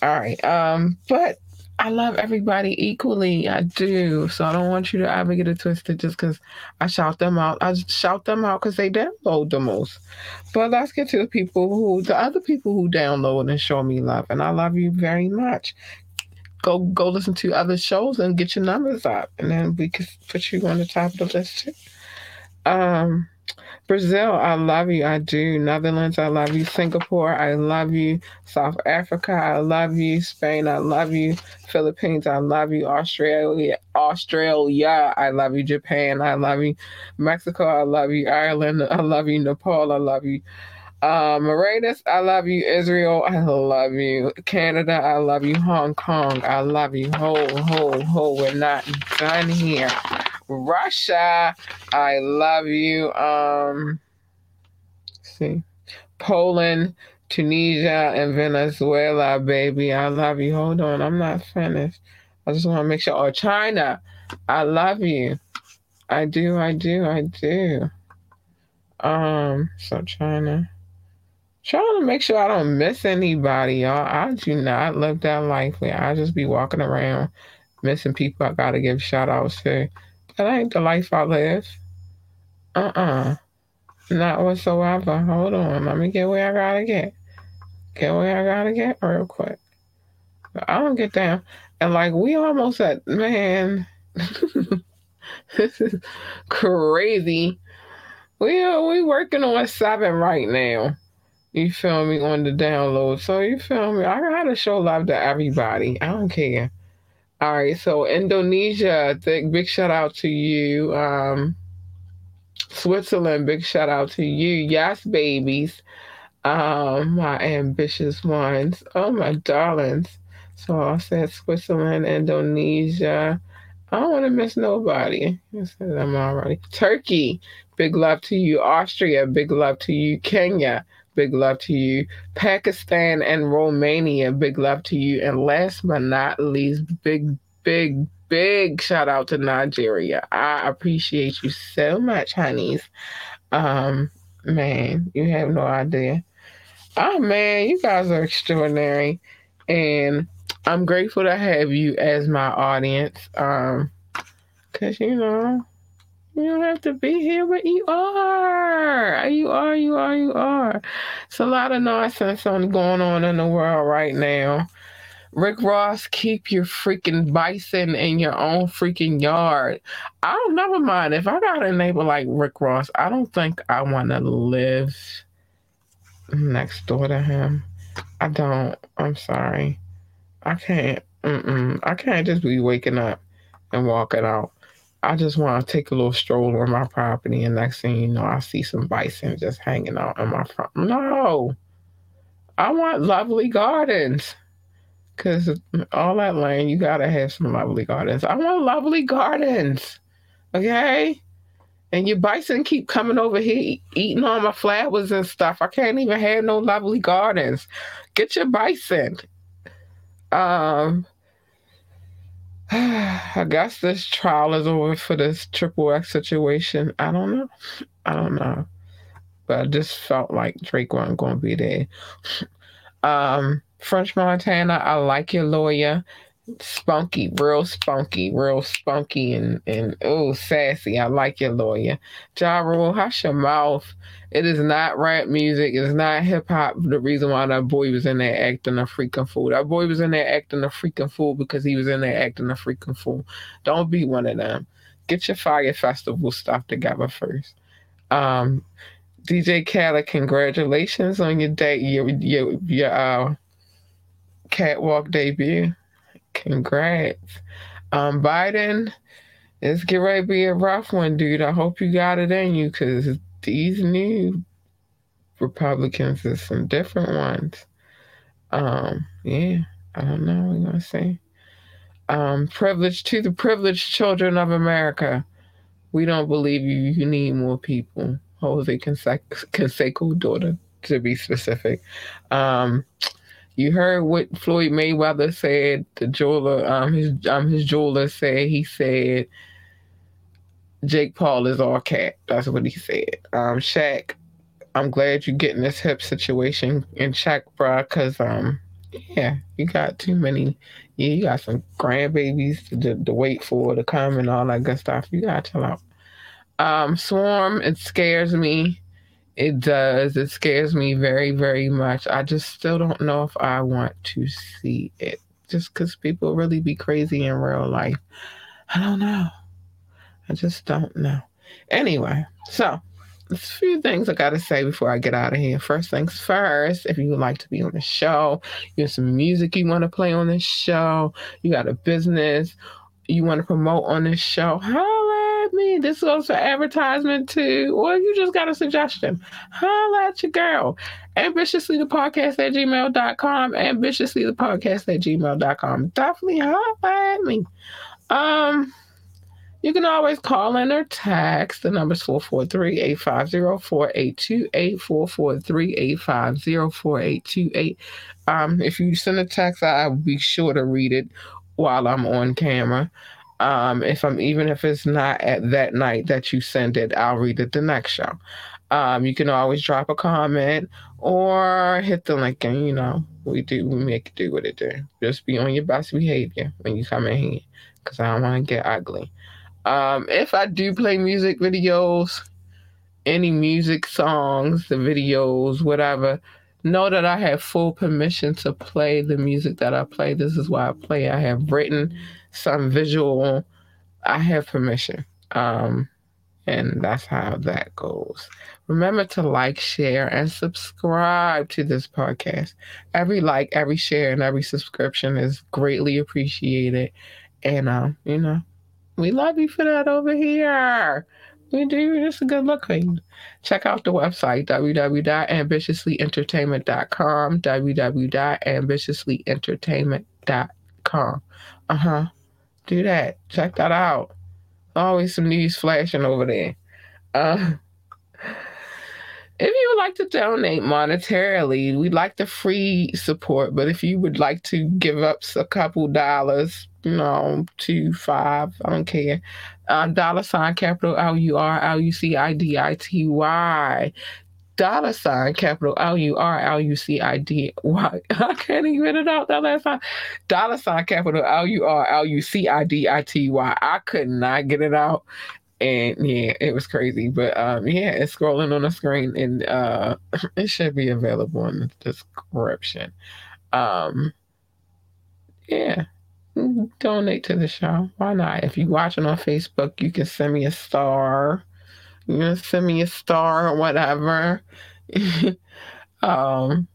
All right. Um, but I love everybody equally. I do. So I don't want you to ever get it twisted just because I shout them out. I shout them out because they download the most. But let's get to the people who, the other people who download and show me love. And I love you very much go go listen to other shows and get your numbers up, and then we could put you on the top of the list too. Um, Brazil, I love you. I do. Netherlands, I love you. Singapore, I love you. South Africa, I love you. Spain, I love you. Philippines, I love you. Australia, Australia, I love you. Japan, I love you. Mexico, I love you. Ireland, I love you. Nepal, I love you. Uh, Mauritius, I love you. Israel, I love you. Canada, I love you. Hong Kong, I love you. Ho, ho, ho, we're not done here. Russia, I love you. Um, see, Poland, Tunisia, and Venezuela, baby, I love you. Hold on, I'm not finished. I just want to make sure. Oh, China, I love you. I do, I do, I do. Um, so China trying to make sure I don't miss anybody, y'all. I do not live that life where I just be walking around missing people I gotta give shout outs to. That ain't the life I live. Uh uh-uh. uh Not whatsoever. Hold on. Let me get where I gotta get. Get where I gotta get real quick. I don't get down. And like we almost at man. this is crazy. We are we working on seven right now. You feel me on the download. So you feel me? I gotta show love to everybody. I don't care. All right, so Indonesia, big, shout out to you. Um, Switzerland, big shout out to you. Yes, babies. Um, my ambitious ones. Oh my darlings. So I said Switzerland, Indonesia. I don't want to miss nobody. I said I'm already. Turkey, big love to you. Austria, big love to you. Kenya, big love to you. Pakistan and Romania, big love to you. And last but not least, big, big, big shout out to Nigeria. I appreciate you so much, honeys. Um, man, you have no idea. Oh man, you guys are extraordinary. And I'm grateful to have you as my audience. Um, cause you know, you don't have to be here, but you are. You are, you are, you are. It's a lot of nonsense on going on in the world right now. Rick Ross, keep your freaking bison in your own freaking yard. I don't never mind. If I got a neighbor like Rick Ross, I don't think I want to live next door to him. I don't. I'm sorry. I can't. Mm-mm. I can't just be waking up and walking out. I just want to take a little stroll on my property, and next thing you know, I see some bison just hanging out in my front. No, I want lovely gardens. Cause all that land, you gotta have some lovely gardens. I want lovely gardens, okay? And your bison keep coming over here eating all my flowers and stuff. I can't even have no lovely gardens. Get your bison. Um, I guess this trial is over for this triple X situation. I don't know. I don't know. But I just felt like Drake wasn't going to be there. Um, French Montana, I like your lawyer spunky, real spunky, real spunky, and and oh sassy. I like your lawyer, Ja Rule. Hush your mouth. It is not rap music. It's not hip hop. The reason why that boy was in there acting a freaking fool. That boy was in there acting a freaking fool because he was in there acting a freaking fool. Don't be one of them. Get your Fyre Festival stuff together first. Um, DJ Khaled, congratulations on your day, your your your uh, catwalk debut. Congrats. Um, Biden, it's get ready to be a rough one, dude. I hope you got it in you because these new Republicans are some different ones. Um, yeah, I don't know you're gonna say. Um, privilege to the privileged children of America. We don't believe you. You need more people. Jose Canseco daughter, to be specific. Um, You heard what Floyd Mayweather said. The jeweler, um, his um, his jeweler said he said Jake Paul is all cat. That's what he said. Um, Shaq, I'm glad you're getting this hip situation in bro, because um, yeah, you got too many. Yeah, you got some grandbabies to, to, to wait for to come and all that good stuff. You gotta chill out. Um, Swarm, it scares me. It does. It scares me very, very much. I just still don't know if I want to see it. Just because people really be crazy in real life. I don't know. I just don't know. Anyway, so there's a few things I got to say before I get out of here. First things first, if you would like to be on the show, you have some music you want to play on this show, you got a business you want to promote on this show, at me. This goes for advertisement too. Or you just got a suggestion, holla at your girl. Ambitiously the podcast at gmail.com. Ambitiously the podcast at gmail.com. Definitely holla at me. Um, you can always call in or text. The number is 443 850 4828. 443 850 4828. Um, if you send a text, I'll be sure to read it while I'm on camera. Um, if I'm even if it's not at that night that you send it, I'll read it the next show. Um, you can always drop a comment or hit the link, and you know we do we make it do what it do. Just be on your best behavior when you come in here, because I don't want to get ugly. Um, if I do play music videos, any music songs, the videos, whatever, know that I have full permission to play the music that I play. This is why I play. I have written some visual. I have permission. Um, and that's how that goes. Remember to like, share, and subscribe to this podcast. Every like, every share, and every subscription is greatly appreciated. And, uh, you know, we love you for that over here. We do. It's a good looking. Check out the website, www.ambitiouslyentertainment.com, www.ambitiouslyentertainment.com. Uh huh. Do that. Check that out. Always some news flashing over there. Uh, if you would like to donate monetarily, we'd like the free support. But if you would like to give up a couple dollars, you know, two, five, I don't care. Um, dollar sign capital L U R L U C I D I T Y. Dollar sign capital L U R L U C I D Y. I can't even get it out that last time. Dollar sign capital L U R L U C I D I T Y. I could not get it out and yeah, it was crazy. But um, yeah, it's scrolling on the screen, and uh, it should be available in the description. Um, yeah, donate to the show. Why not? If you're watching on Facebook, you can send me a star. You know, send me a star or whatever. um,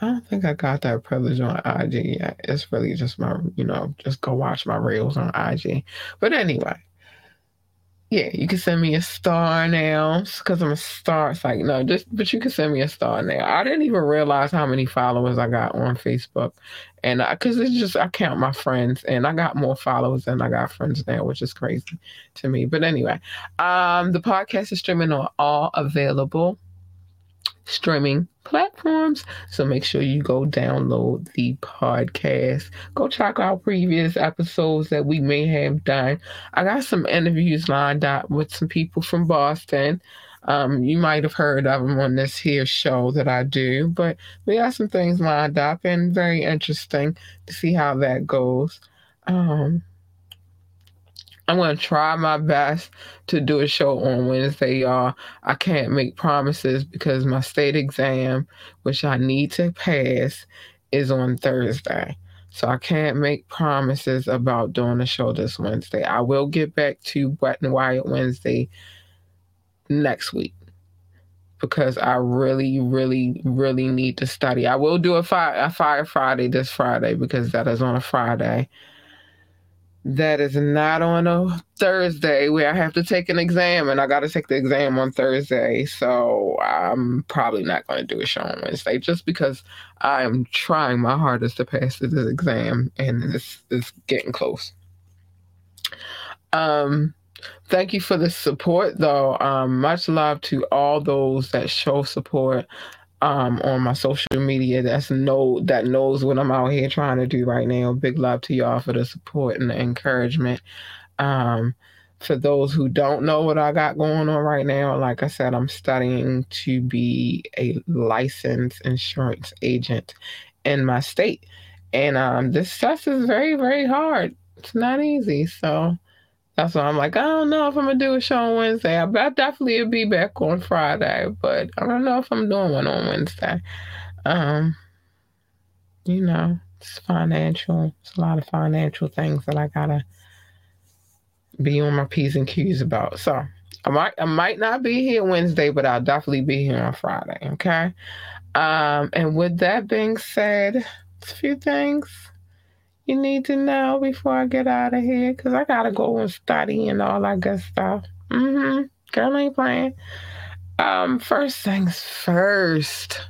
I don't think I got that privilege on IG yet. It's really just my, you know, just go watch my reels on IG. But anyway, yeah, you can send me a star now because I'm a star. It's like, no, just, but you can send me a star now. I didn't even realize how many followers I got on Facebook. And because it's just, I count my friends and I got more followers than I got friends now, which is crazy to me. But anyway, um, the podcast is streaming on all available streaming platforms. So make sure you go download the podcast. Go check out previous episodes that we may have done. I got some interviews lined up with some people from Boston. Um, you might have heard of them on this here show that I do, but we got some things lined up and very interesting to see how that goes. Um, I'm going to try my best to do a show on Wednesday, y'all. I can't make promises because my state exam, which I need to pass, is on Thursday. So I can't make promises about doing a show this Wednesday. I will get back to Wet and Wired Wednesday next week because I really, really, really need to study. I will do a fire, a fire Friday this Friday because that is on a Friday that is not on a Thursday where I have to take an exam and I got to take the exam on Thursday. So I'm probably not going to do a show on Wednesday just because I'm trying my hardest to pass this exam and it's, it's getting close. Um, thank you for the support though. Um, much love to all those that show support. Um, on my social media that's know that knows what I'm out here trying to do right now. Big love to y'all for the support and the encouragement. Um, for those who don't know what I got going on right now, like I said, I'm studying to be a licensed insurance agent in my state. And um, this test is very, very hard. It's not easy. So that's why I'm like, I don't know if I'm gonna do a show on Wednesday. I definitely will be back on Friday, but I don't know if I'm doing one on Wednesday. Um, you know, it's financial. It's a lot of financial things that I gotta be on my P's and Q's about. So I might I might not be here Wednesday, but I'll definitely be here on Friday. Okay. Um, and with that being said, a few things you need to know before I get out of here, because I gotta go and study and all that good stuff. Mm-hmm. Girl ain't playing. Um, first things first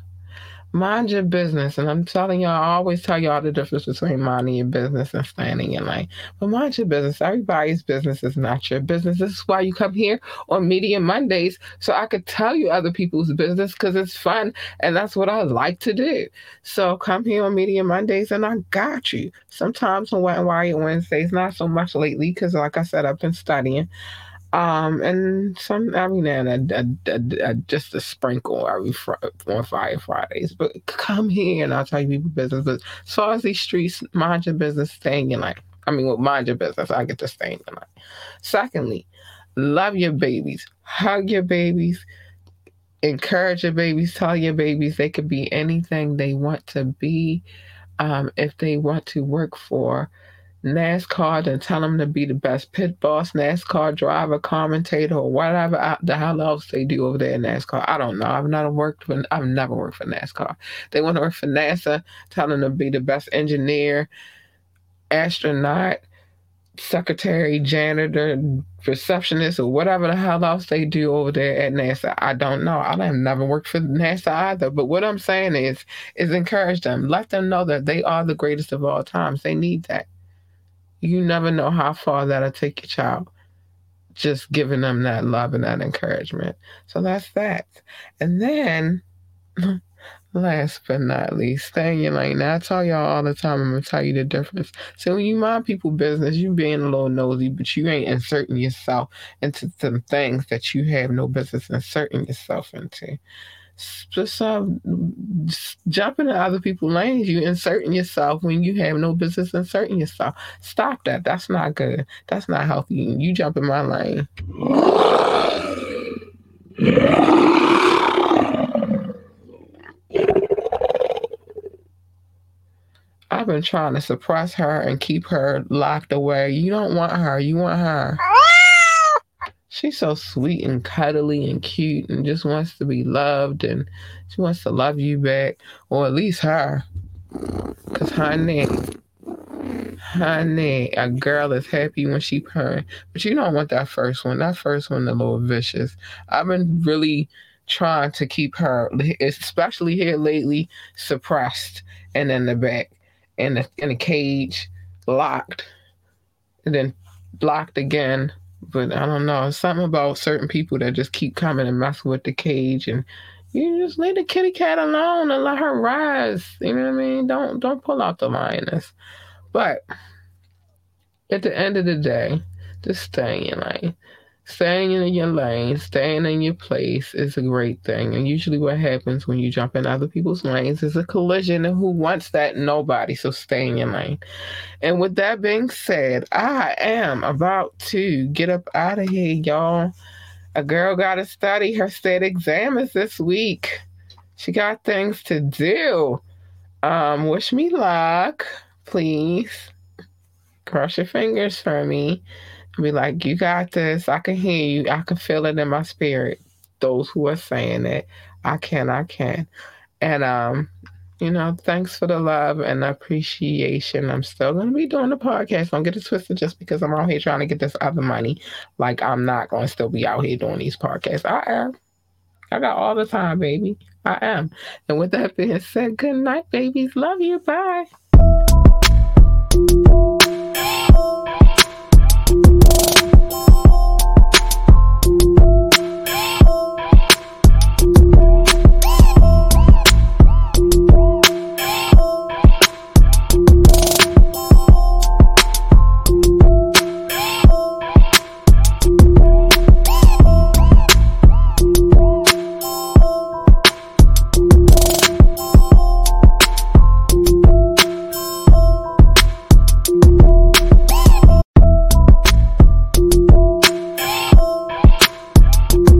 mind your business. And I'm telling y'all, I always tell y'all the difference between minding your business and standing in line. But mind your business. Everybody's business is not your business. This is why you come here on Media Mondays so I could tell you other people's business because it's fun and that's what I like to do. So come here on Media Mondays and I got you. Sometimes on Wet and Wired Wednesdays, not so much lately because, like I said, I've been studying. Um, and some every now and then, a, a, just a sprinkle every fr- on Fire Fridays. But come here and I'll tell you people business. But as far as these streets, mind your business, stay in your lane. I mean, well, mind your business. I get to stay in your lane. Secondly, love your babies, hug your babies, encourage your babies, tell your babies they could be anything they want to be. Um, if they want to work for NASCAR and tell them to be the best pit boss, NASCAR driver, commentator, or whatever the hell else they do over there in NASCAR. I don't know. I've never worked for I've never worked for NASCAR. They want to work for NASA, tell them to be the best engineer, astronaut, secretary, janitor, receptionist, or whatever the hell else they do over there at NASA. I don't know. I have never worked for NASA either. But what I'm saying is, is encourage them. Let them know that they are the greatest of all times. They need that you never know how far that'll take your child. Just giving them that love and that encouragement. So that's that. And then, last but not least, stay in your lane. Now, I tell y'all all the time, I'm going to tell you the difference. So when you mind people business, you being a little nosy, but you ain't inserting yourself into some things that you have no business inserting yourself into uh, jumping in other people's lanes. You inserting yourself when you have no business inserting yourself. Stop that. That's not good. That's not healthy. You jump in my lane. I've been trying to suppress her and keep her locked away. You don't want her. You want her. She's so sweet and cuddly and cute and just wants to be loved and she wants to love you back, or at least her. Because honey, honey, a girl is happy when she purring. But you don't want that first one. That first one a little vicious. I've been really trying to keep her, especially here lately, suppressed and in the back, in the in a cage, locked, and then locked again but I don't know. Something about certain people that just keep coming and messing with the cage and you just leave the kitty cat alone and let her rise. You know what I mean? Don't don't pull out the lioness. But at the end of the day, just stay in lane. Staying in your lane, staying in your place is a great thing. And usually, what happens when you jump in other people's lanes is a collision. And who wants that? Nobody. So stay in your lane. And with that being said, I am about to get up out of here, y'all. A girl got to study. Her state exam is this week. She got things to do. Um, wish me luck, please. Cross your fingers for me be like, you got this. I can hear you. I can feel it in my spirit. Those who are saying it, I can, I can. And, um, you know, thanks for the love and the appreciation. I'm still to be doing the podcast. Don't get it twisted just because I'm out here trying to get this other money. Like, I'm not to still be out here doing these podcasts. I am. I got all the time, baby. I am. And with that being said, good night, babies. Love you. Bye.